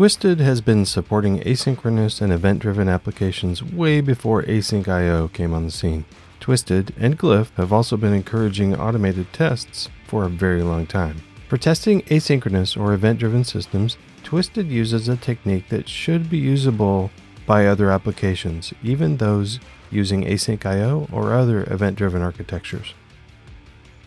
Twisted has been supporting asynchronous and event driven applications way before asyncio came on the scene. Twisted and Glyph have also been encouraging automated tests for a very long time. For testing asynchronous or event driven systems, Twisted uses a technique that should be usable by other applications, even those using asyncio or other event driven architectures.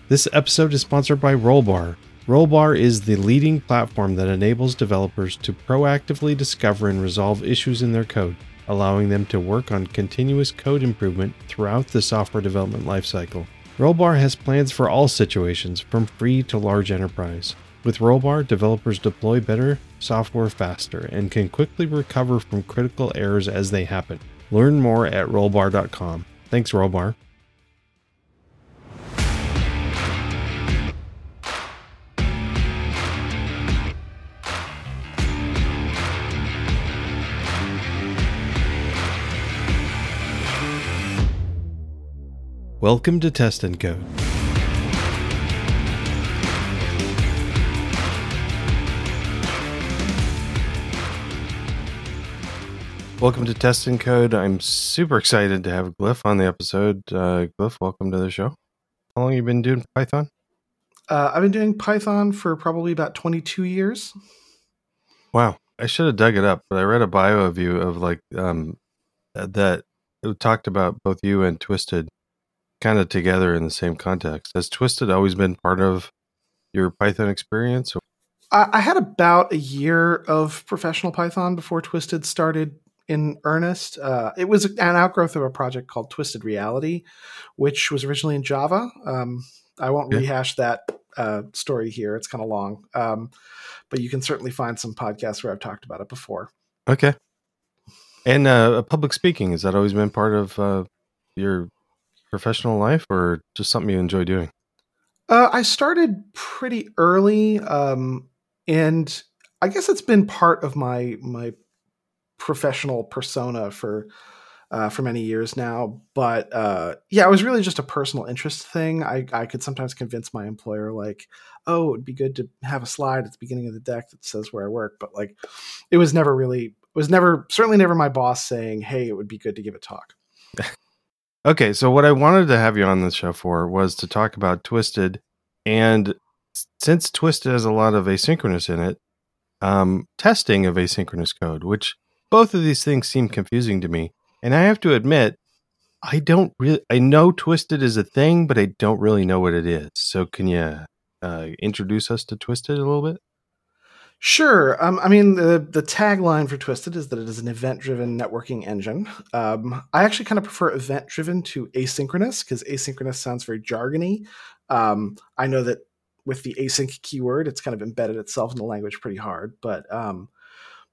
This episode is sponsored by Rollbar. Rollbar is the leading platform that enables developers to proactively discover and resolve issues in their code, allowing them to work on continuous code improvement throughout the software development lifecycle. Rollbar has plans for all situations, from free to large enterprise. With Rollbar, developers deploy better software faster and can quickly recover from critical errors as they happen. Learn more at rollbar.com. Thanks, Rollbar. Welcome to Test and Code. Welcome to Test and Code. I'm super excited to have Glyph on the episode. Uh, Glyph, welcome to the show. How long have you been doing Python? Uh, I've been doing Python for probably about 22 years. Wow, I should have dug it up, but I read a bio of you of like um, that it talked about both you and Twisted kind of together in the same context. Has Twisted always been part of your Python experience? I, I had about a year of professional Python before Twisted started in earnest. Uh, it was an outgrowth of a project called Twisted Reality, which was originally in Java. Um, I won't yeah. rehash that uh, story here; it's kind of long, um, but you can certainly find some podcasts where I've talked about it before. Okay. And uh, public speaking has that always been part of uh, your professional life, or just something you enjoy doing? Uh, I started pretty early, um, and I guess it's been part of my my professional persona for uh, for many years now. But uh, yeah, it was really just a personal interest thing. I, I could sometimes convince my employer, like, oh, it'd be good to have a slide at the beginning of the deck that says where I work. But like, it was never really, it was never, certainly never my boss saying, hey, it would be good to give a talk. okay. So, what I wanted to have you on the show for was to talk about Twisted. And since Twisted has a lot of asynchronous in it, um, testing of asynchronous code, which both of these things seem confusing to me. And I have to admit, I don't really, I know Twisted is a thing, but I don't really know what it is. So can you uh, introduce us to Twisted a little bit? Sure. Um, I mean, the the tagline for Twisted is that it is an event-driven networking engine. Um, I actually kind of prefer event-driven to asynchronous because asynchronous sounds very jargony. Um, I know that with the async keyword, it's kind of embedded itself in the language pretty hard. But um,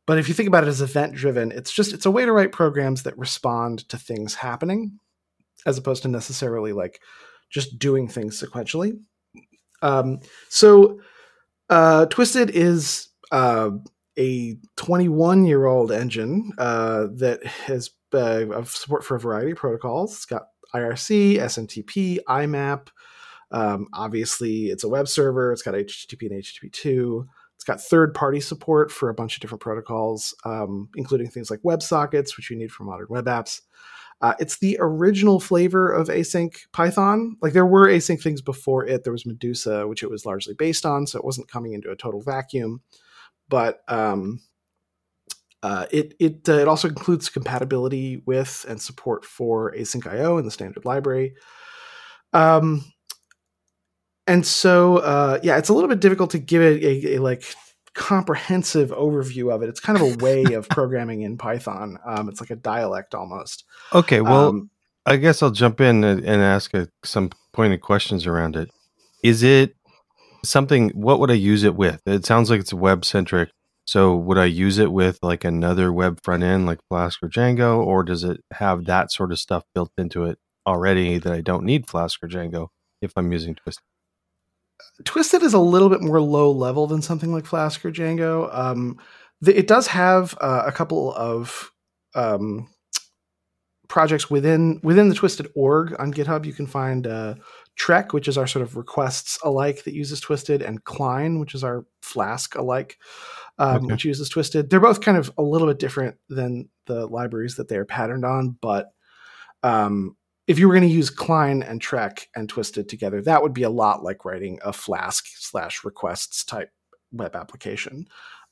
but if you think about it as event driven, it's just it's a way to write programs that respond to things happening as opposed to necessarily like just doing things sequentially. Um, so uh, Twisted is uh, a 21 year old engine uh, that has uh, of support for a variety of protocols. It's got IRC, SMTP, IMAP. Um, obviously, it's a web server. It's got HTTP and HTTP2. It's got third party support for a bunch of different protocols, um, including things like WebSockets, which you need for modern web apps. Uh, it's the original flavor of async Python. Like there were async things before it. There was Medusa, which it was largely based on, so it wasn't coming into a total vacuum. But um, uh, it it uh, it also includes compatibility with and support for async IO in the standard library. Um, and so uh, yeah, it's a little bit difficult to give it a, a, like comprehensive overview of it. It's kind of a way of programming in Python. Um, it's like a dialect almost. Okay, well, um, I guess I'll jump in and, and ask a, some pointed questions around it. Is it something? What would I use it with? It sounds like it's web centric. So would I use it with like another web front end like Flask or Django, or does it have that sort of stuff built into it already that I don't need Flask or Django if I'm using twisted Twisted is a little bit more low level than something like Flask or Django. Um, it does have uh, a couple of um, projects within within the Twisted org on GitHub. You can find uh, Treq, which is our sort of requests alike that uses Twisted, and Klein, which is our Flask alike, um, okay. which uses Twisted. They're both kind of a little bit different than the libraries that they are patterned on, but um, if you were going to use Klein and Treq and Twisted together, that would be a lot like writing a Flask slash requests type web application.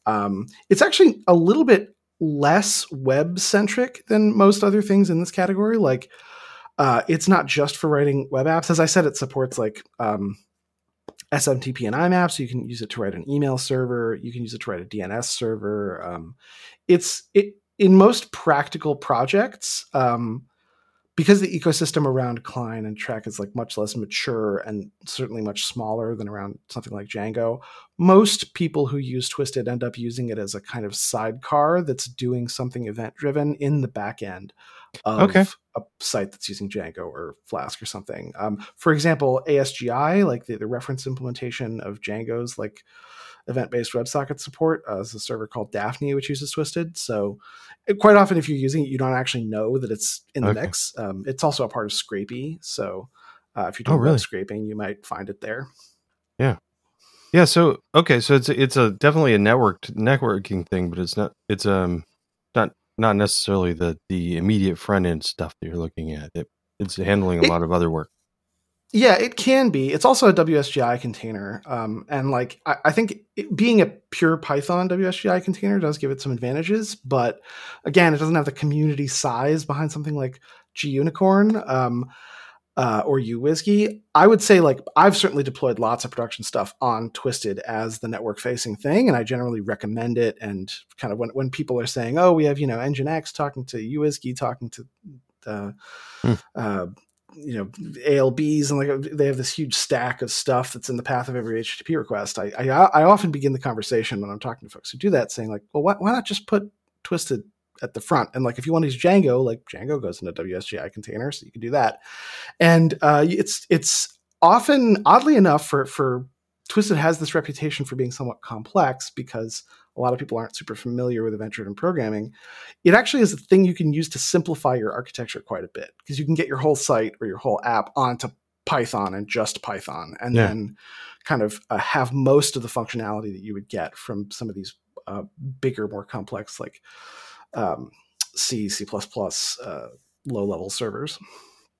Um, it's actually a little bit less web centric than most other things in this category. Like, uh, it's not just for writing web apps. As I said, it supports like um, SMTP and IMAP, so you can use it to write an email server. You can use it to write a DNS server. Um, it's it in most practical projects. Um, because the ecosystem around Klein and Treq is like much less mature and certainly much smaller than around something like Django, most people who use Twisted end up using it as a kind of sidecar that's doing something event driven in the back end of okay. a site that's using Django or Flask or something. Um, for example, ASGI, like the, the reference implementation of Django's like event-based WebSocket support uh, is a server called Daphne, which uses Twisted. So quite often, if you're using it, you don't actually know that it's in the okay. mix. Um, it's also a part of Scrapy. So uh, if you're doing oh, really? scraping, you might find it there. Yeah. Yeah. So okay. So it's it's a definitely a networked networking thing, but it's not it's um not not necessarily the the immediate front end stuff that you're looking at. It, it's handling a it, lot of other work. Yeah, it can be. It's also a WSGI container, um, and like I, I think it, being a pure Python WSGI container does give it some advantages. But again, it doesn't have the community size behind something like Gunicorn um, uh, or uWSGI. I would say like I've certainly deployed lots of production stuff on Twisted as the network facing thing, and I generally recommend it. And kind of when when people are saying, "Oh, we have you know Nginx talking to uWSGI, talking to uh, hmm. uh, you know ALBs and like they have this huge stack of stuff that's in the path of every HTTP request. I, I, I often begin the conversation when I'm talking to folks who do that, saying like, well, why, why not just put Twisted at the front? And like, if you want to use Django, like Django goes into WSGI container, so you can do that. And uh, it's it's often oddly enough for for Twisted has this reputation for being somewhat complex because a lot of people aren't super familiar with event driven programming, it actually is a thing you can use to simplify your architecture quite a bit because you can get your whole site or your whole app onto Python and just Python, and yeah. then kind of uh, have most of the functionality that you would get from some of these uh, bigger, more complex, like um, C, C++, uh, low level servers.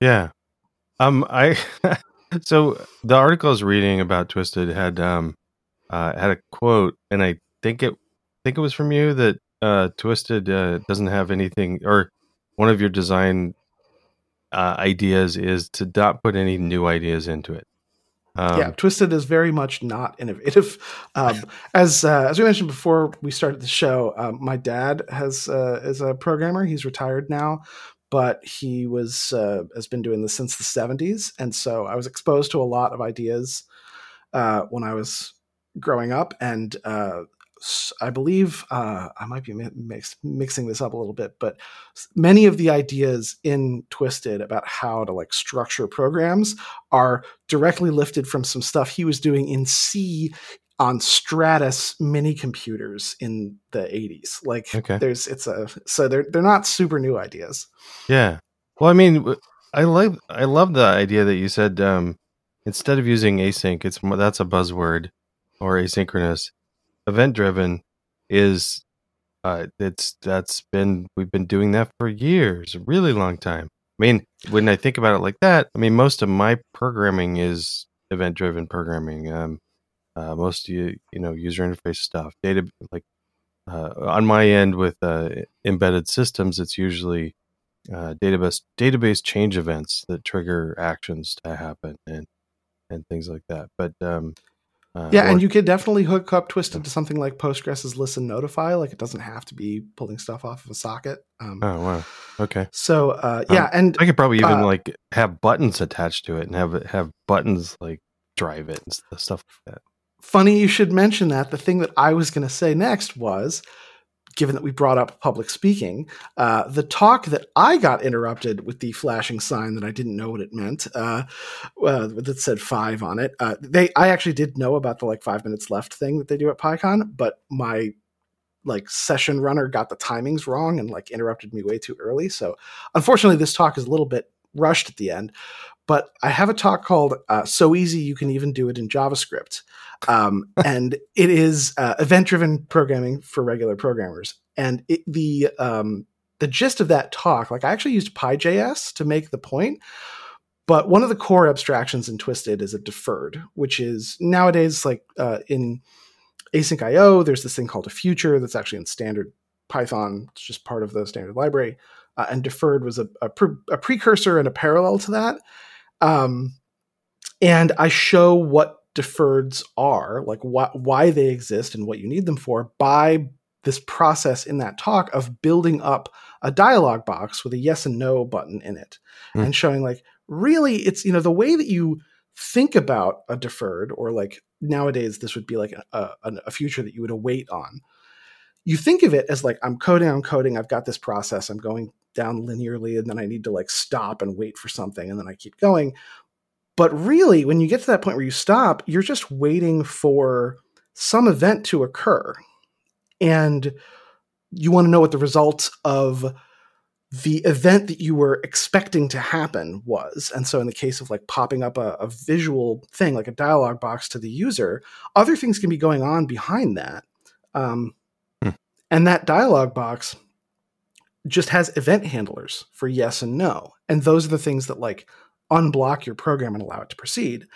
Yeah. Um, I so the article I was reading about Twisted had um uh, had a quote, and I think it think it was from you that uh, Twisted uh, doesn't have anything, or one of your design uh, ideas is to not put any new ideas into it. Um, yeah, Twisted is very much not innovative. Um, as uh, as we mentioned before we started the show, um, my dad has uh, is a programmer. He's retired now, but he was uh, has been doing this since the '70s, and so I was exposed to a lot of ideas uh, when I was growing up, and uh, I believe uh, I might be mix, mixing this up a little bit, but many of the ideas in Twisted about how to like structure programs are directly lifted from some stuff he was doing in C on Stratus mini computers in the 80s. Like okay. there's it's a so they're they're not super new ideas. Yeah. Well, I mean, I like I love the idea that you said um instead of using async, it's that's a buzzword or asynchronous event driven is uh, it's that's been we've been doing that for years, a really long time. I mean, when I think about it like that, I mean, most of my programming is event driven programming. Um, uh, most you you know user interface stuff, data like uh, on my end with uh, embedded systems, it's usually uh, database database change events that trigger actions to happen and and things like that. But um, uh, yeah, or, and you could definitely hook up Twisted to something like Postgres's listen notify. Like it doesn't have to be pulling stuff off of a socket. Um, oh wow, okay. So uh, yeah, um, and I could probably even uh, like have buttons attached to it and have have buttons like drive it and stuff like that. Funny you should mention that. The thing that I was going to say next was given that we brought up public speaking, uh, the talk that I got interrupted with the flashing sign that I didn't know what it meant, uh, uh, that said five on it. Uh, they, I actually did know about the like five minutes left thing that they do at PyCon, but my like session runner got the timings wrong and like interrupted me way too early. So unfortunately, this talk is a little bit rushed at the end. but I have a talk called uh, "So Easy You Can Even Do It in JavaScript," um, and it is uh, event-driven programming for regular programmers. And it, the um, the gist of that talk, like I actually used PyJS to make the point, but one of the core abstractions in Twisted is a deferred, which is nowadays like uh, in async IO. There's this thing called a future that's actually in standard Python. It's just part of the standard library. Uh, and deferred was a, a, pre- a, precursor and a parallel to that. Um, and I show what deferreds are, like wh- why they exist and what you need them for, by this process in that talk of building up a dialog box with a yes and no button in it mm. and showing like really it's you know the way that you think about a deferred or like nowadays this would be like a, a, a future that you would await on you think of it as like i'm coding i'm coding i've got this process i'm going down linearly and then i need to like stop and wait for something and then i keep going but really when you get to that point where you stop you're just waiting for some event to occur and you want to know what the results of the event that you were expecting to happen was. And so, in the case of like popping up a, a, visual thing, like a dialog box to the user, other things can be going on behind that. Um, hmm. And that dialog box just has event handlers for yes and no. And those are the things that like unblock your program and allow it to proceed.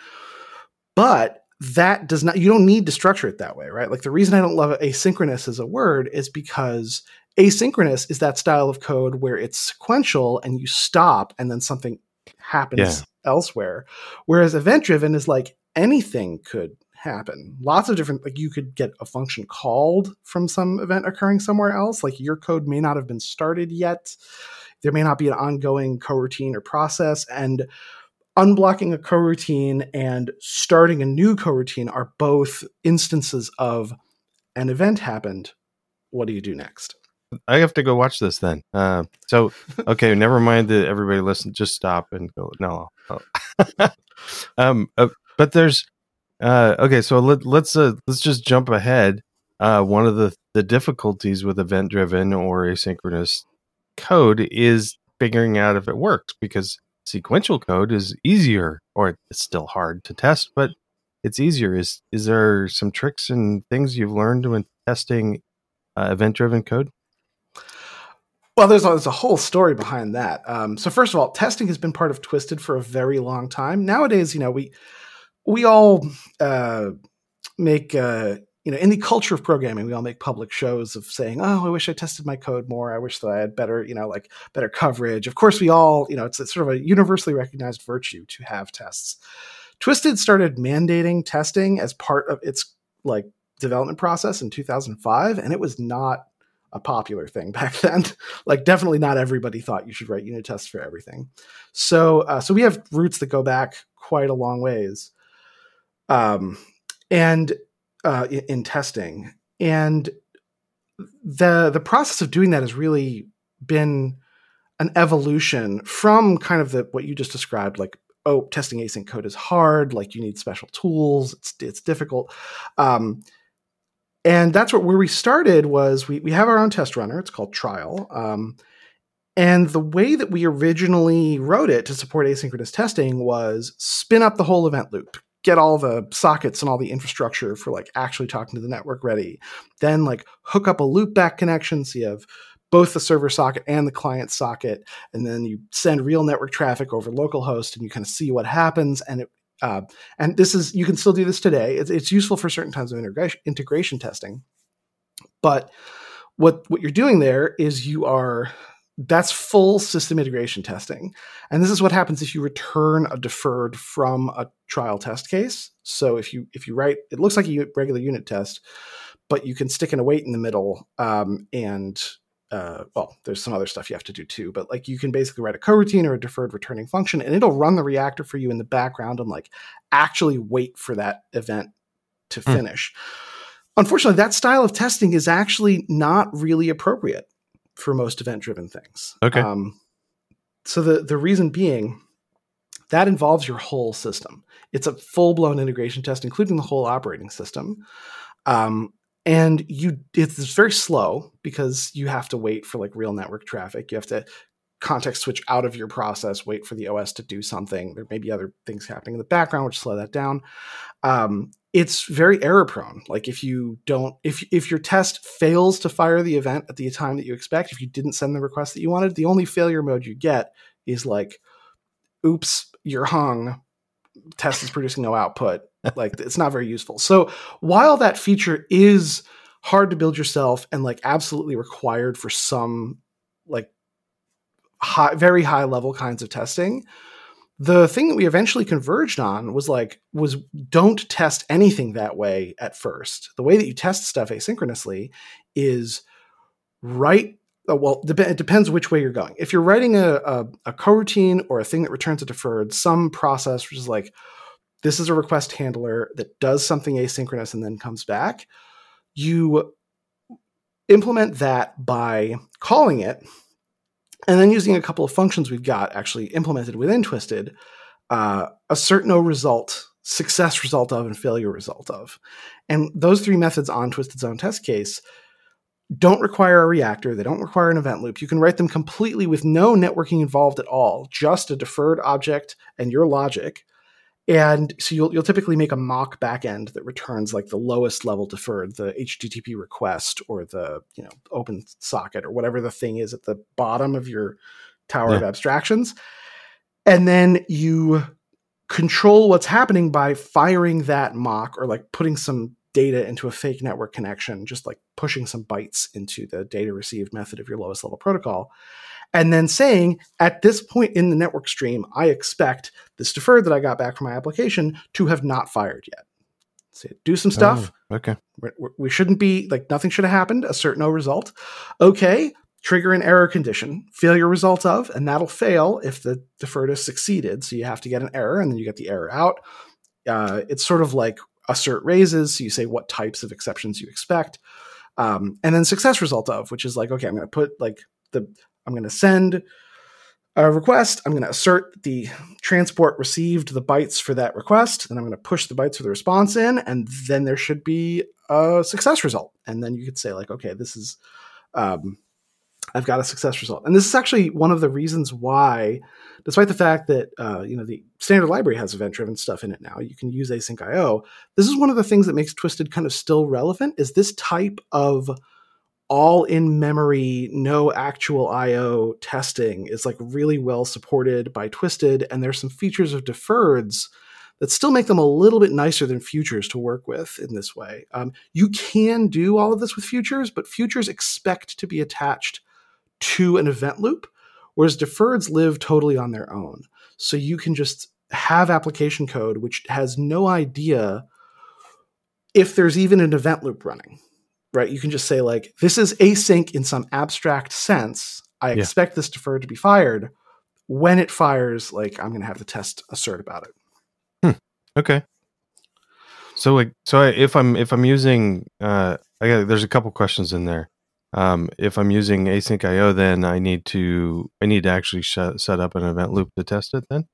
But that does not, you don't need to structure it that way, right? Like the reason I don't love asynchronous as a word is because asynchronous is that style of code where it's sequential and you stop and then something happens yeah. elsewhere. Whereas event driven is like anything could happen. Lots of different, like you could get a function called from some event occurring somewhere else. Like your code may not have been started yet. There may not be an ongoing coroutine or process. And unblocking a coroutine and starting a new coroutine are both instances of an event happened. What do you do next? I have to go watch this then. Uh, so okay, never mind that everybody listen. Just stop and go. No, um, uh, but there's uh, okay. So let, let's uh, let's just jump ahead. Uh, one of the the difficulties with event driven or asynchronous code is figuring out if it works because sequential code is easier, or it's still hard to test, but it's easier. Is is there some tricks and things you've learned when testing uh, event driven code? Well, there's a, there's a whole story behind that. Um, so first of all, testing has been part of Twisted for a very long time. Nowadays, you know, we we all uh, make uh, you know in the culture of programming, we all make public shows of saying, "Oh, I wish I tested my code more. I wish that I had better, you know, like better coverage." Of course, we all, you know, it's, it's sort of a universally recognized virtue to have tests. Twisted started mandating testing as part of its like development process in 2005, and it was not a popular thing back then. like definitely not everybody thought you should write unit tests for everything. So uh, so we have roots that go back quite a long ways. Um, and uh, in, in testing. And the the process of doing that has really been an evolution from kind of the what you just described like oh testing async code is hard like you need special tools it's it's difficult. Um, and that's what where we started was we, we have our own test runner it's called trial um, and the way that we originally wrote it to support asynchronous testing was spin up the whole event loop get all the sockets and all the infrastructure for like actually talking to the network ready then like hook up a loopback connection so you have both the server socket and the client socket and then you send real network traffic over localhost and you kind of see what happens and it uh, and this is you can still do this today. It's, it's useful for certain kinds of integration, integration testing. But what what you're doing there is you are that's full system integration testing. And this is what happens if you return a deferred from a trial test case. So if you if you write it looks like a regular unit test, but you can stick an await in the middle um, and uh, well, there's some other stuff you have to do too, but like you can basically write a coroutine or a deferred returning function and it'll run the reactor for you in the background and like actually wait for that event to hmm. finish. Unfortunately, that style of testing is actually not really appropriate for most event driven things. Okay. Um, so the, the reason being that involves your whole system. It's a full blown integration test, including the whole operating system. Um, and you it's very slow because you have to wait for like real network traffic you have to context switch out of your process, wait for the OS to do something. There may be other things happening in the background which slow that down. Um, it's very error prone. Like if you don't, if if your test fails to fire the event at the time that you expect, if you didn't send the request that you wanted, the only failure mode you get is like, "Oops, you're hung." Test is producing no output. like it's not very useful. So while that feature is hard to build yourself and like absolutely required for some like high, very high level kinds of testing, the thing that we eventually converged on was like was don't test anything that way at first. The way that you test stuff asynchronously is write uh, well it depends which way you're going. If you're writing a, a, a coroutine or a thing that returns a deferred some process which is like this is a request handler that does something asynchronous and then comes back you implement that by calling it and then using a couple of functions we've got actually implemented within Twisted, uh, assert no result, success result of, and failure result of. And those three methods on Twisted's own test case don't require a reactor. They don't require an event loop. You can write them completely with no networking involved at all, just a deferred object and your logic and so you'll you'll typically make a mock backend that returns like the lowest level deferred, the HTTP request or the you know open socket or whatever the thing is at the bottom of your tower yeah. of abstractions, and then you control what's happening by firing that mock or like putting some data into a fake network connection, just like pushing some bytes into the data received method of your lowest level protocol and then saying at this point in the network stream, I expect this deferred that I got back from my application to have not fired yet. So do some stuff. Oh, okay. we we should not be like nothing should have happened. Assert no result. Okay. Trigger an error condition, failure result of, and that'll fail if the deferred is succeeded. So you have to get an error, and then you get the error out. Uh, it's sort of like assert raises. So you say what types of exceptions you expect, um, and then success result of, which is like okay, I'm going to put like the I'm going to send a request. I'm going to assert the transport received the bytes for that request. Then I'm going to push the bytes for the response in, and then there should be a success result. And then you could say like, okay, this is, um, I've got a success result. And this is actually one of the reasons why, despite the fact that uh, you know the standard library has event-driven stuff in it now, you can use async IO. This is one of the things that makes Twisted kind of still relevant. Is this type of all in memory, no actual IO testing is like really well supported by Twisted, and there's some features of deferreds that still make them a little bit nicer than futures to work with in this way. Um, you can do all of this with futures, but futures expect to be attached to an event loop, whereas deferreds live totally on their own. So you can just have application code which has no idea if there's even an event loop running right? You can just say like, this is async in some abstract sense. I yeah. expect this deferred to be fired. When it fires, like I'm going to have the test assert about it. Hmm. Okay. So like, so if I'm if I'm using, uh, I got there's a couple questions in there. Um, if I'm using async IO, then I need to I need to actually sh- set up an event loop to test it. Then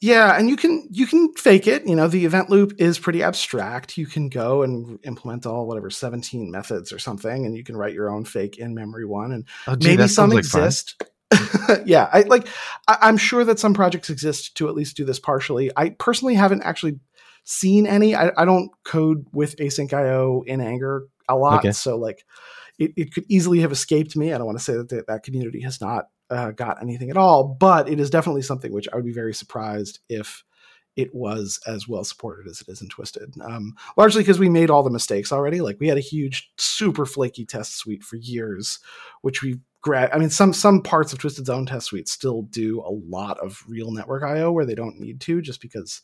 yeah, and you can you can fake it. You know, the event loop is pretty abstract. You can go and implement all whatever 17 methods or something, and you can write your own fake in memory one. And oh, gee, maybe some like exist. yeah, I like I, am sure that some projects exist to at least do this partially. I personally haven't actually seen any. I, I don't code with async IO in anger a lot, okay. so like it, it could easily have escaped me. I don't want to say that the, that community has not uh, got anything at all, but it is definitely something which I would be very surprised if it was as well supported as it is in Twisted. Um, largely because we made all the mistakes already. Like we had a huge, super flaky test suite for years, which we grad. I mean, some some parts of Twisted's own test suite still do a lot of real network I/O where they don't need to, just because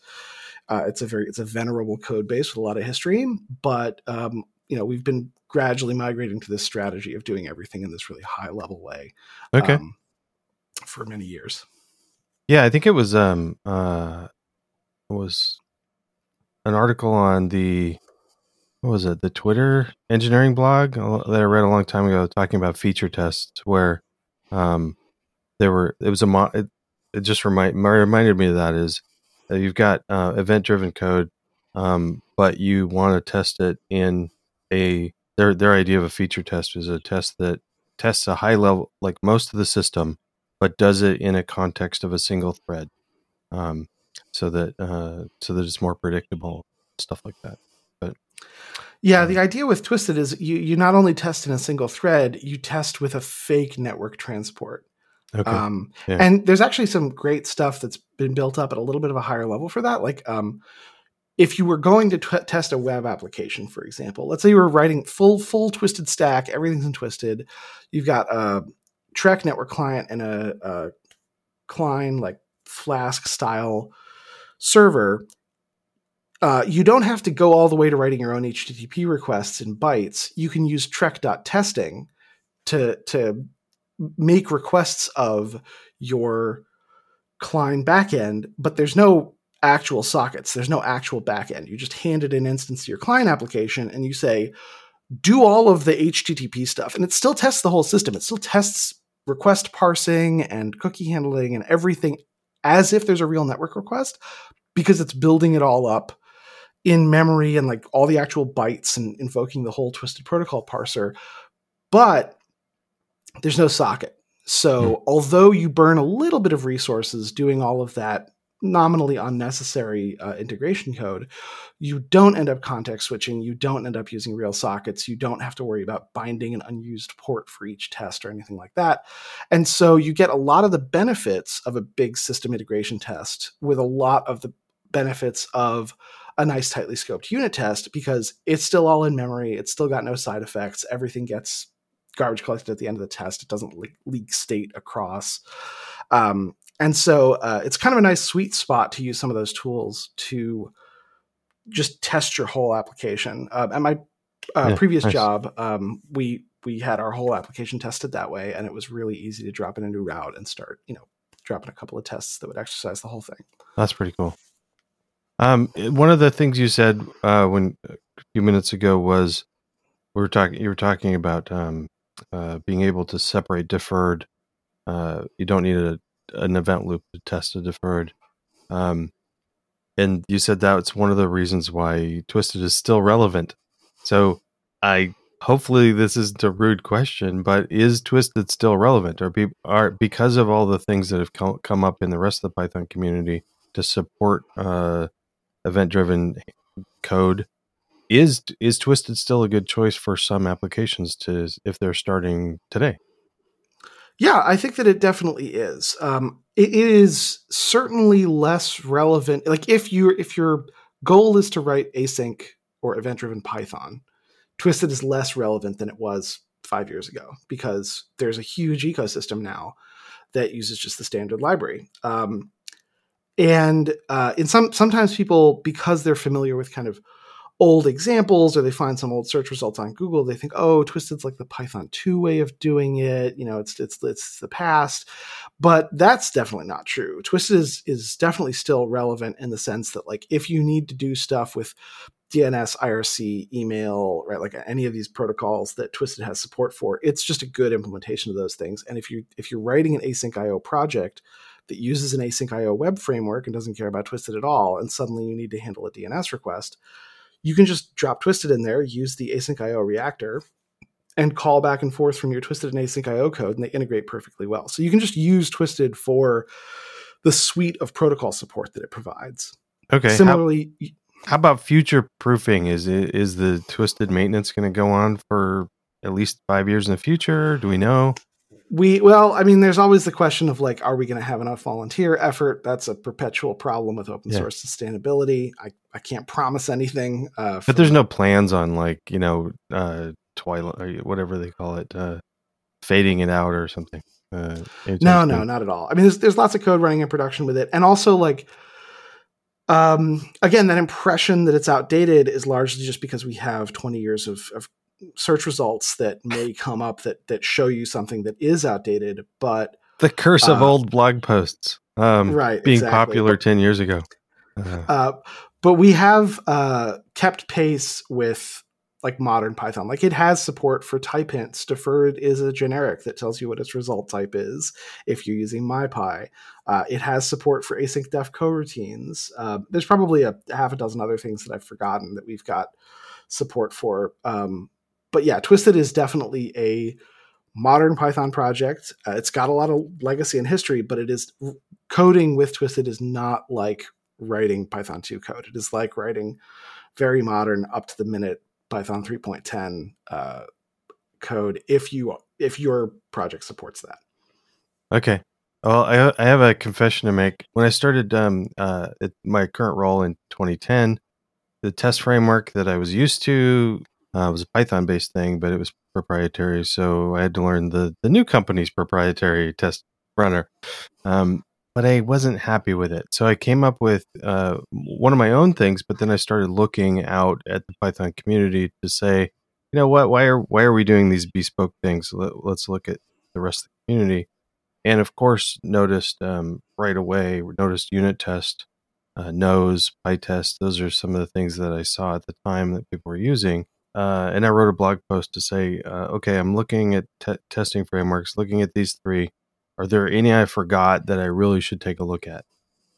uh, it's a very it's a venerable code base with a lot of history. But um, you know, we've been gradually migrating to this strategy of doing everything in this really high level way. Okay. Um, for many years. Yeah, I think it was um uh was an article on the what was it the Twitter engineering blog that I read a long time ago talking about feature tests where um there were it was a mo- it, it just remind reminded me of that is that you've got uh, event driven code um but you want to test it in a their their idea of a feature test is a test that tests a high level like most of the system but does it in a context of a single thread, um, so that uh, so that it's more predictable, stuff like that. But yeah, um, the idea with Twisted is you you not only test in a single thread, you test with a fake network transport. okay, Um, Yeah. And there's actually some great stuff that's been built up at a little bit of a higher level for that. Like, um, if you were going to t- test a web application, for example, let's say you were writing full full twisted stack, everything's in twisted. You've got a Treq network client and a, a Klein like Flask style server. Uh, you don't have to go all the way to writing your own HTTP requests in bytes. You can use treq.testing to to make requests of your Klein backend, but there's no actual sockets. There's no actual backend. You just hand it an instance to your client application and you say, do all of the HTTP stuff. And it still tests the whole system. It still tests request parsing and cookie handling and everything as if there's a real network request because it's building it all up in memory and like all the actual bytes and invoking the whole twisted protocol parser. But there's no socket. So, hmm. although you burn a little bit of resources doing all of that nominally unnecessary uh, integration code, you don't end up context switching. You don't end up using real sockets. You don't have to worry about binding an unused port for each test or anything like that. And so, you get a lot of the benefits of a big system integration test with a lot of the benefits of a nice tightly scoped unit test because it's still all in memory. It's still got no side effects. Everything gets garbage collected at the end of the test. It doesn't leak, state across. Um, and so uh, it's kind of a nice sweet spot to use some of those tools to just test your whole application. Uh, at my uh, Yeah, previous nice. job, um, we we had our whole application tested that way, and it was really easy to drop in a new route and start, you know, dropping a couple of tests that would exercise the whole thing. That's pretty cool. Um, one of the things you said uh, when a few minutes ago was we were talking. You were talking about um, uh, being able to separate deferred. Uh, you don't need a, an event loop to test a deferred. Um, and you said that's one of the reasons why Twisted is still relevant. So I hopefully this isn't a rude question, but is Twisted still relevant? Or be, are because of all the things that have come, come up in the rest of the Python community to support uh, event-driven code? Is is Twisted still a good choice for some applications to if they're starting today? Yeah, I think that it definitely is. Um, it is certainly less relevant. Like if you if your goal is to write async or event driven Python, Twisted is less relevant than it was five years ago because there's a huge ecosystem now that uses just the standard library. Um, and uh, in some sometimes people because they're familiar with kind of old examples or they find some old search results on Google, they think, oh, Twisted's like the Python 2 way of doing it. You know, it's it's it's the past. But that's definitely not true. Twisted is is definitely still relevant in the sense that like if you need to do stuff with DNS, IRC, email, right, like any of these protocols that Twisted has support for, it's just a good implementation of those things. And if you if you're writing an async IO project that uses an async IO web framework and doesn't care about Twisted at all, and suddenly you need to handle a DNS request, you can just drop Twisted in there, use the async IO reactor, and call back and forth from your Twisted and async IO code, and they integrate perfectly well. So you can just use Twisted for the suite of protocol support that it provides. Okay. How, Similarly, how about future proofing? Is it is the Twisted maintenance going to go on for at least five years in the future? Do we know? We well, I mean, there's always the question of like, are we going to have enough volunteer effort? That's a perpetual problem with open Yeah. source sustainability. I, I can't promise anything. Uh, But there's no plans on like you know uh, twilight or whatever they call it, uh, fading it out or something. Uh, no no not at all i mean there's, there's lots of code running in production with it and also like um again that impression that it's outdated is largely just because we have 20 years of, of search results that may come up that that show you something that is outdated but The curse of Uh, old blog posts. Um, right being exactly. popular ten years ago. Uh, uh, but we have uh, kept pace with like modern Python. Like it has support for type hints. Deferred is a generic that tells you what its result type is if you're using MyPy. Uh, it has support for async def coroutines. Uh, there's probably a half a dozen other things that I've forgotten that we've got support for. Um, but yeah, Twisted is definitely a modern Python project. Uh, it's got a lot of legacy and history, but it is coding with Twisted is not like writing Python 2 code. It is like writing very modern, up to the minute Python 3.10 uh, code if you if your project supports that. Okay. Well, I, I have a confession to make. When I started um, uh, my current role in 2010, the test framework that I was used to uh, was a Python based thing, but it was proprietary. So I had to learn the, the new company's proprietary test runner. Um, but I wasn't happy with it. So I came up with uh, one of my own things, but then I started looking out at the Python community to say, you know what, why are why are we doing these bespoke things? Let, us look at the rest of the community, and of course noticed um, right away noticed unit test, uh, nose, PyTest. Those are some of the things that I saw at the time that people were using. Uh, and I wrote a blog post to say, uh, okay, I'm looking at testing frameworks, looking at these three are there any I forgot that I really should take a look at?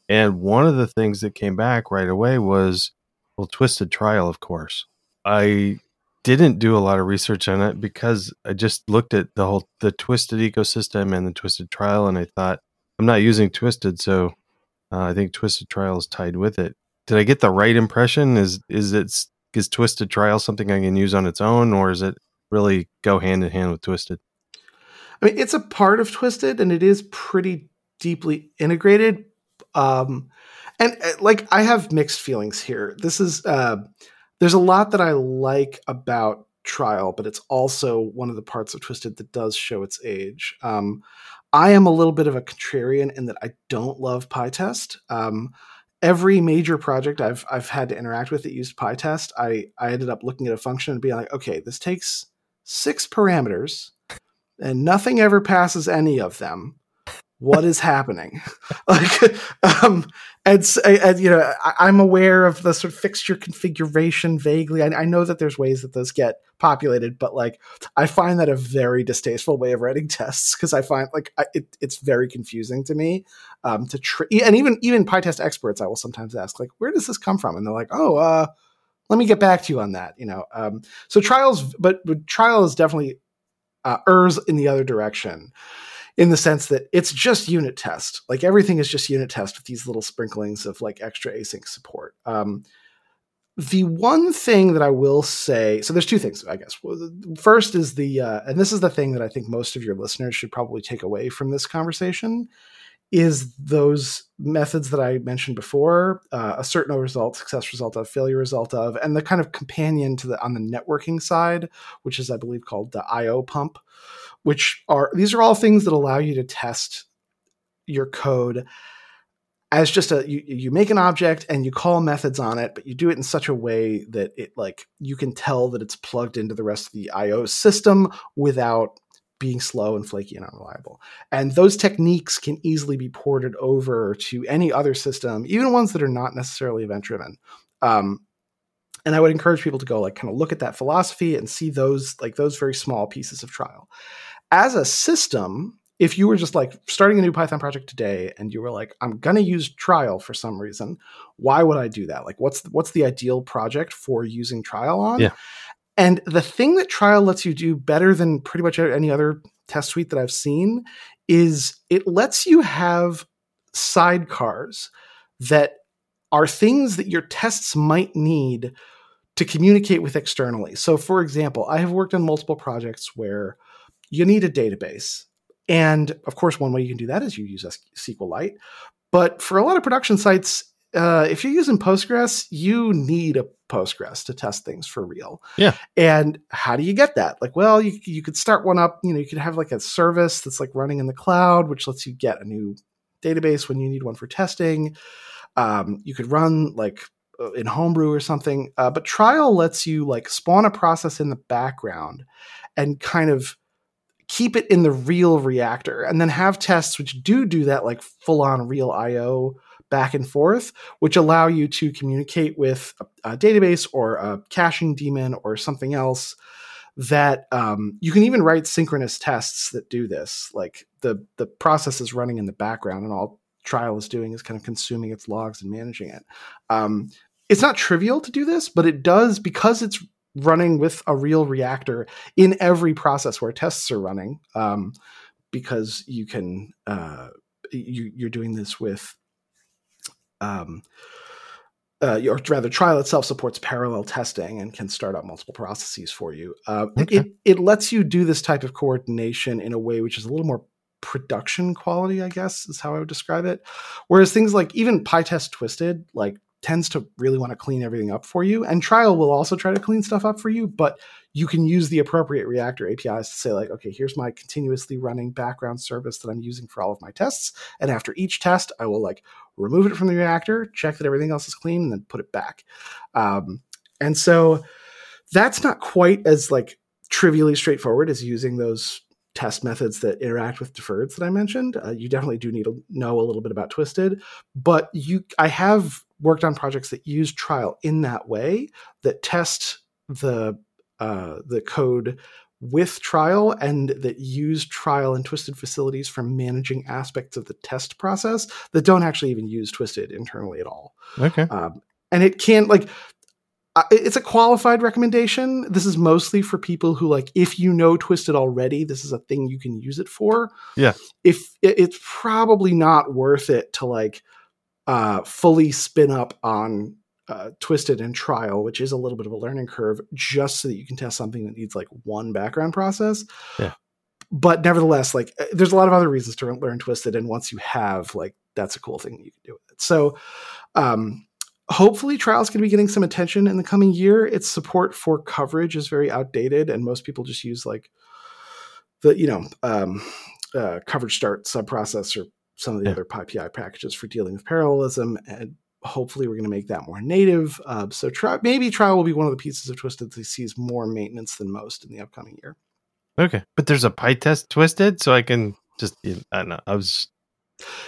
And one of the things that came back right away was, well, Twisted Trial, of course. I didn't do a lot of research on it because I just looked at the whole the Twisted ecosystem and the Twisted Trial, and I thought I'm not using Twisted, so uh, I think Twisted Trial is tied with it. Did I get the right impression? Is is it is Twisted Trial something I can use on its own, or is it really go hand in hand with Twisted? I mean, it's a part of Twisted, and it is pretty deeply integrated. Um, and uh, like, I have mixed feelings here. This is uh, there's a lot that I like about Trial, but it's also one of the parts of Twisted that does show its age. Um, I am a little bit of a contrarian in that I don't love PyTest. Um, every major project I've I've had to interact with that used PyTest, I I ended up looking at a function and being like, okay, this takes six parameters and nothing ever passes any of them what is happening? Like um and, and you know I, am aware of the sort of fixture configuration vaguely. I, I, know that there's ways that those get populated but like i find that a very distasteful way of writing tests because i find like I, it, it's very confusing to me um to tr- and even even pytest experts i will sometimes ask like where does this come from? And they're like oh uh let me get back to you on that you know um so trials but, but trial is definitely uh, errs in the other direction in the sense that it's just unit test. Like everything is just unit test with these little sprinklings of like extra async support. Um, the one thing that I will say, so there's two things, I guess. First is the, uh, and this is the thing that I think most of your listeners should probably take away from this conversation, is those methods that I mentioned before, uh, assert no result, success result of, failure result of, and the kind of companion to the on the networking side, which is I believe called the IO pump, which are these are all things that allow you to test your code as just a you, you make an object and you call methods on it but you do it in such a way that it like you can tell that it's plugged into the rest of the io system without being slow and flaky and unreliable. And those techniques can easily be ported over to any other system, even ones that are not necessarily event driven. Um, and I would encourage people to go like kind of look at that philosophy and see those like those very small pieces of trial. As a system, if you were just like starting a new Python project today and you were like, I'm gonna use trial for some reason, why would I do that? Like, what's the, what's the ideal project for using trial on? Yeah. And the thing that trial lets you do better than pretty much any other test suite that I've seen is it lets you have sidecars that are things that your tests might need to communicate with externally. So, for example, I have worked on multiple projects where you need a database. And of course, one way you can do that is you use SQLite. But for a lot of production sites, uh, if you're using Postgres, you need a Postgres to test things for real. Yeah. And how do you get that? Like, well, you you could start one up. You know, you could have like a service that's like running in the cloud, which lets you get a new database when you need one for testing. Um, you could run like uh, in Homebrew or something. Uh, but Trial lets you like spawn a process in the background and kind of keep it in the real reactor, and then have tests which do do that like full on real I/O back and forth, which allow you to communicate with a, a database or a caching daemon or something else that um, you can even write synchronous tests that do this. Like the the process is running in the background, and all trial is doing is kind of consuming its logs and managing it. Um, it's not trivial to do this, but it does because it's running with a real reactor in every process where tests are running, um, because you can uh, you, you're doing this with um, uh, or rather, trial itself supports parallel testing and can start up multiple processes for you. Uh, okay. it, it lets you do this type of coordination in a way which is a little more production quality, I guess, is how I would describe it. Whereas things like even PyTest Twisted, like tends to really want to clean everything up for you. And Trial will also try to clean stuff up for you, but you can use the appropriate Reactor APIs to say, like, okay, here's my continuously running background service that I'm using for all of my tests. And after each test, I will like remove it from the reactor, check that everything else is clean, and then put it back. Um, and so that's not quite as like trivially straightforward as using those test methods that interact with deferreds that I mentioned. Uh, you definitely do need to know a little bit about Twisted, but you, I have worked on projects that use trial in that way that test the uh, the code with trial and that use trial and twisted facilities for managing aspects of the test process that don't actually even use twisted internally at all. Okay. Um, and it can't like it's a qualified recommendation. This is mostly for people who like if you know twisted already this is a thing you can use it for. Yeah. If it's probably not worth it to like uh, fully spin up on uh, twisted and trial, which is a little bit of a learning curve, just so that you can test something that needs like one background process. Yeah. But nevertheless, like uh, there's a lot of other reasons to learn twisted, and once you have, like that's a cool thing you can do with it. So, um, hopefully, trials going to be getting some attention in the coming year. Its support for coverage is very outdated, and most people just use like the you know um, uh, coverage start subprocess or some of the yeah. other PyPI packages for dealing with parallelism. And hopefully, we're going to make that more native. Uh, so try, maybe trial will be one of the pieces of Twisted that sees more maintenance than most in the upcoming year. Okay, but there's a PyTest Twisted, so I can just I don't know. I was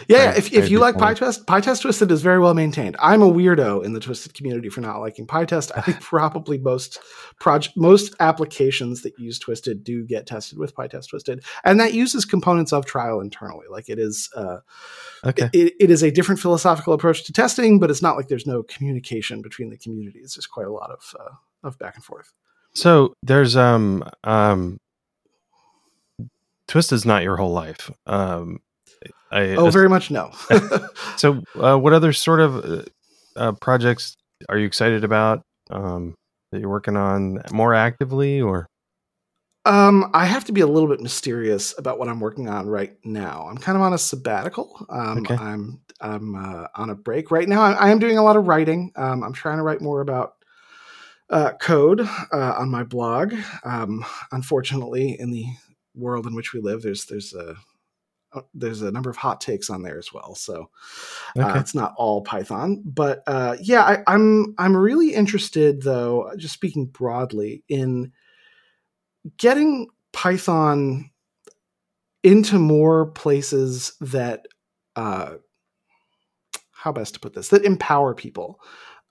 yeah, if, if you like PyTest, PyTest Twisted is very well maintained. I'm a weirdo in the Twisted community for not liking PyTest. I think probably most project most applications that use Twisted do get tested with PyTest Twisted, and that uses components of trial internally. Like it is, uh, okay, it, it is a different philosophical approach to testing, but it's not like there's no communication between the communities. There's quite a lot of uh, of back and forth. So there's um um Twist is not your whole life. Um, I, oh, very much no. so, uh, what other sort of uh, uh, projects are you excited about um, that you're working on more actively, or? Um, I have to be a little bit mysterious about what I'm working on right now. I'm kind of on a sabbatical. Um, okay. I'm I'm uh, on a break right now. I, I, am doing a lot of writing. Um, I'm trying to write more about uh, code uh, on my blog. Um, unfortunately, in the world in which we live, there's there's a there's a number of hot takes on there as well. So uh, okay. uh, it's not all Python, but uh, yeah, I, I'm I'm really interested though, just speaking broadly, in getting Python into more places that uh, how best to put this that empower people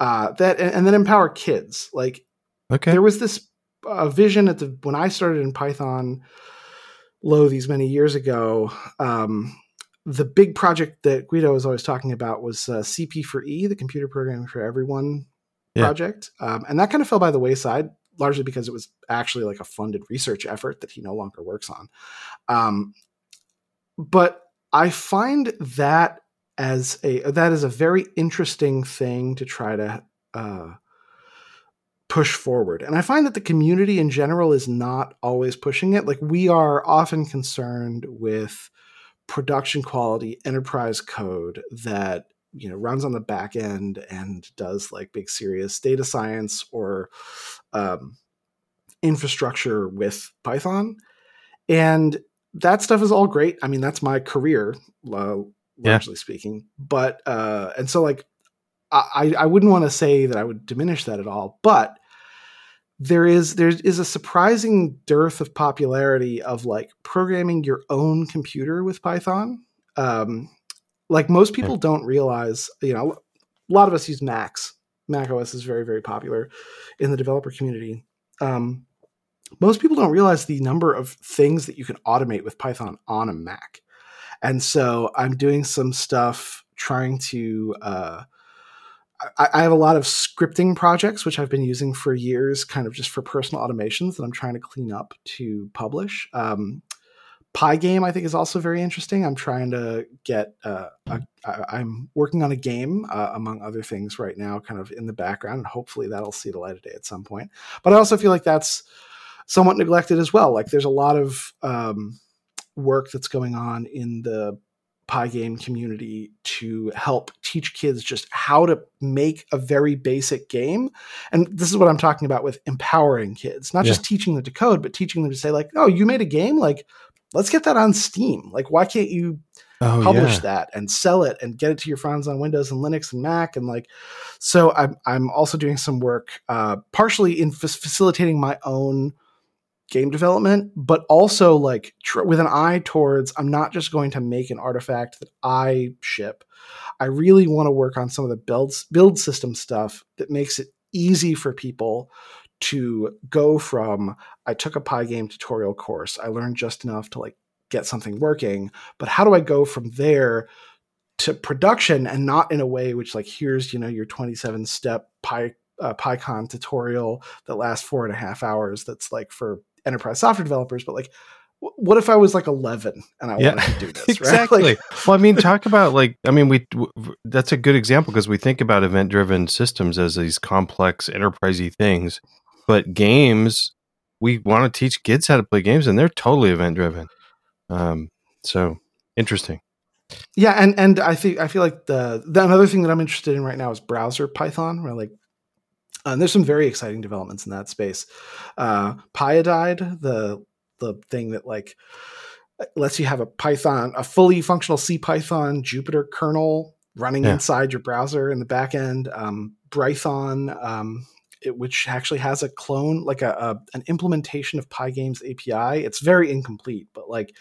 uh, that and, and then empower kids. Like okay, there was this uh, vision at the when I started in Python low these many years ago, um, the big project that Guido was always talking about was uh, CP for E, the Computer Programming for Everyone yeah. project, um, and that kind of fell by the wayside largely because it was actually like a funded research effort that he no longer works on. Um, but I find that as a that is a very interesting thing to try to uh, push forward. And I find that the community in general is not always pushing it. Like we are often concerned with production quality enterprise code that you know runs on the back end and does like big serious data science or um, infrastructure with python and that stuff is all great i mean that's my career uh, largely yeah. speaking but uh and so like I, I wouldn't want to say that I would diminish that at all, but there is there is a surprising dearth of popularity of like programming your own computer with Python. Um, like most people don't realize, you know, a lot of us use Macs. Mac OS is very very popular in the developer community. Um, most people don't realize the number of things that you can automate with Python on a Mac. And so I'm doing some stuff trying to uh, I, I, have a lot of scripting projects which I've been using for years, kind of just for personal automations that I'm trying to clean up to publish. Um, Pygame, I think, is also very interesting. I'm trying to get. Uh, a, I'm working on a game, uh, among other things, right now, kind of in the background, and hopefully that'll see the light of day at some point. But I also feel like that's somewhat neglected as well. Like there's a lot of um, work that's going on in the Pygame community to help teach kids just how to make a very basic game. And this is what I'm talking about with empowering kids, not yeah. just teaching them to code, but teaching them to say, like, oh, you made a game? Like, let's get that on Steam. Like, why can't you oh, publish yeah. that and sell it and get it to your friends on Windows and Linux and Mac? And like, so I'm, I'm also doing some work, uh, partially in f- facilitating my own game development, but also like tr- with an eye towards I'm not just going to make an artifact that I ship. I really want to work on some of the builds build system stuff that makes it easy for people to go from I took a Pygame tutorial course, I learned just enough to like get something working, but how do I go from there to production and not in a way which like here's you know your 27 step Py uh, PyCon tutorial that lasts four and a half hours. That's like for enterprise software developers, but like what if I was like 11 and I yeah, wanted to do this? exactly. Right? Like, well, I mean, talk about like, I mean, we, w- that's a good example because we think about event driven systems as these complex enterprisey things, but games, we want to teach kids how to play games and they're totally event driven. Um, so interesting. Yeah. And, and I think, I feel like the, the, another thing that I'm interested in right now is browser Python, where like uh, and there's some very exciting developments in that space. Uh, Pyodide, the the thing that like lets you have a Python, a fully functional C Python Jupyter kernel running yeah. inside your browser in the back end. Um, Brython, um, it, which actually has a clone, like a, a, an implementation of Pygame's API. It's very incomplete, but like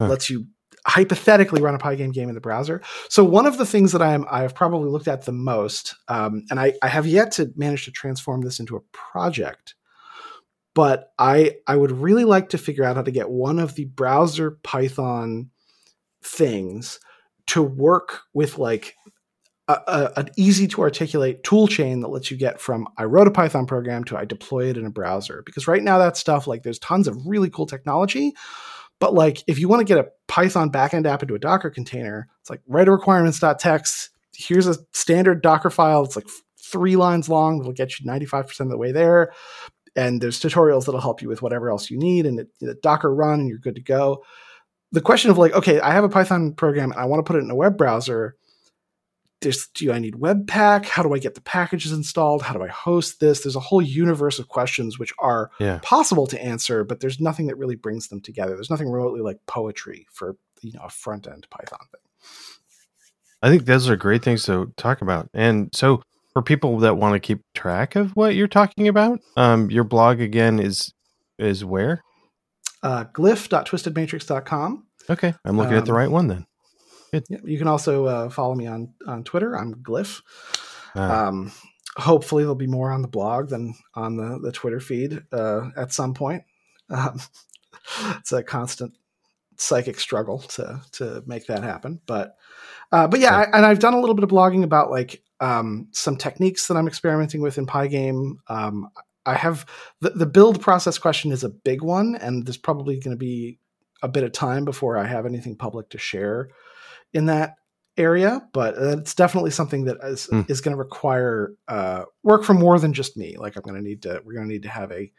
huh. lets you hypothetically run a Pygame game in the browser. So one of the things that I'm I've probably looked at the most, um, and I, I have yet to manage to transform this into a project, but I I would really like to figure out how to get one of the browser Python things to work with like a, a, an easy to articulate tool chain that lets you get from I wrote a Python program to I deploy it in a browser. Because right now that stuff like there's tons of really cool technology, but like, if you want to get a Python backend app into a Docker container, it's like write a requirements.txt. Here's a standard Docker file. It's like three lines long. It'll get you 95% of the way there. And there's tutorials that'll help you with whatever else you need. And it Docker run and you're good to go. The question of like, okay, I have a Python program and I want to put it in a web browser do I need Webpack? How do I get the packages installed? How do I host this? There's a whole universe of questions which are yeah. possible to answer, but there's nothing that really brings them together. There's nothing remotely like poetry for you know a front end Python thing. I think those are great things to talk about. And so for people that want to keep track of what you're talking about, um, your blog again is is where? Uh, glyph.twistedmatrix.com. Okay, I'm looking um, at the um, right one then. Good. You can also uh, follow me on on Twitter. I'm Glyph. Ah. Um, hopefully, there'll be more on the blog than on the the Twitter feed uh, at some point. Um, it's a constant psychic struggle to to make that happen, but uh, but yeah, I, and I've done a little bit of blogging about like um, some techniques that I'm experimenting with in Pygame. Um, I have the, the build process question is a big one, and there's probably going to be a bit of time before I have anything public to share in that area, but it's definitely something that is, mm. is going to require uh, work from more than just me. Like I'm going to need to, we're going to need to have a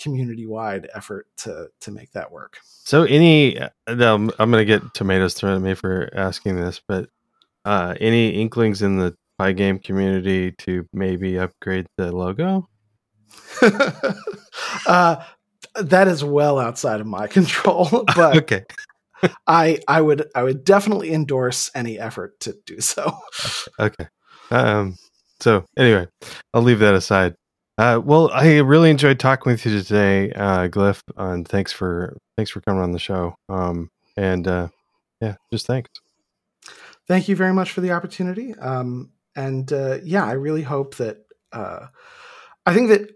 community wide effort to to make that work. So any, uh, I'm going to get tomatoes thrown at me for asking this, but uh, any inklings in the Pygame community to maybe upgrade the logo? uh, that is well outside of my control, but okay. I I would I would definitely endorse any effort to do so. okay. Um. So anyway, I'll leave that aside. Uh, well, I really enjoyed talking with you today, uh, Glyph, and thanks for thanks for coming on the show. Um, and uh, yeah, just thanks. Thank you very much for the opportunity. Um, and uh, yeah, I really hope that uh, I think that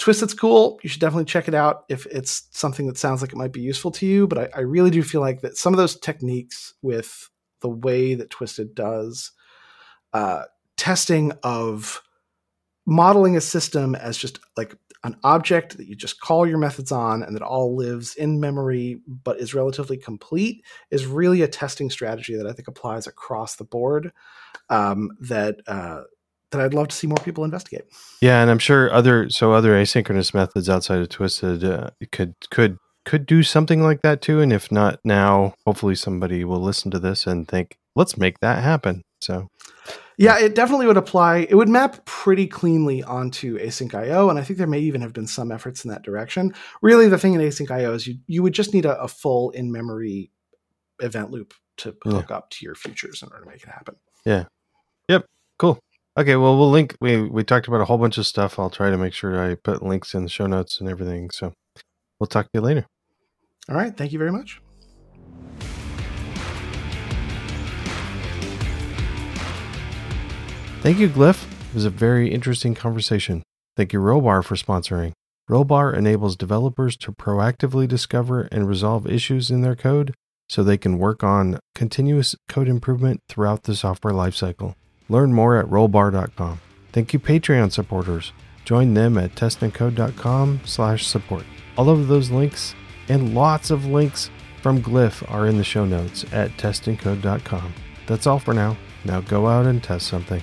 Twisted's cool. You should definitely check it out if it's something that sounds like it might be useful to you. But I, I really do feel like that some of those techniques with the way that Twisted does uh, testing of modeling a system as just like an object that you just call your methods on and that all lives in memory but is relatively complete is really a testing strategy that I think applies across the board. Um, that uh, that I'd love to see more people investigate. Yeah, and I'm sure other so other asynchronous methods outside of Twisted uh, could could could do something like that too. And if not now, hopefully somebody will listen to this and think, let's make that happen. So yeah, it definitely would apply. It would map pretty cleanly onto asyncio, and I think there may even have been some efforts in that direction. Really, the thing in asyncio is you you would just need a, a full in memory event loop to hook yeah. up to your futures in order to make it happen. Yeah. Yep. Cool. Okay. Well, we'll link. We we talked about a whole bunch of stuff. I'll try to make sure I put links in the show notes and everything. So we'll talk to you later. All right. Thank you very much. Thank you, Glyph. It was a very interesting conversation. Thank you, Rollbar, for sponsoring. Rollbar enables developers to proactively discover and resolve issues in their code so they can work on continuous code improvement throughout the software lifecycle. Learn more at rollbar.com. Thank you, Patreon supporters. Join them at testandcode.com slash support. All of those links and lots of links from Glyph are in the show notes at testandcode.com. That's all for now. Now go out and test something.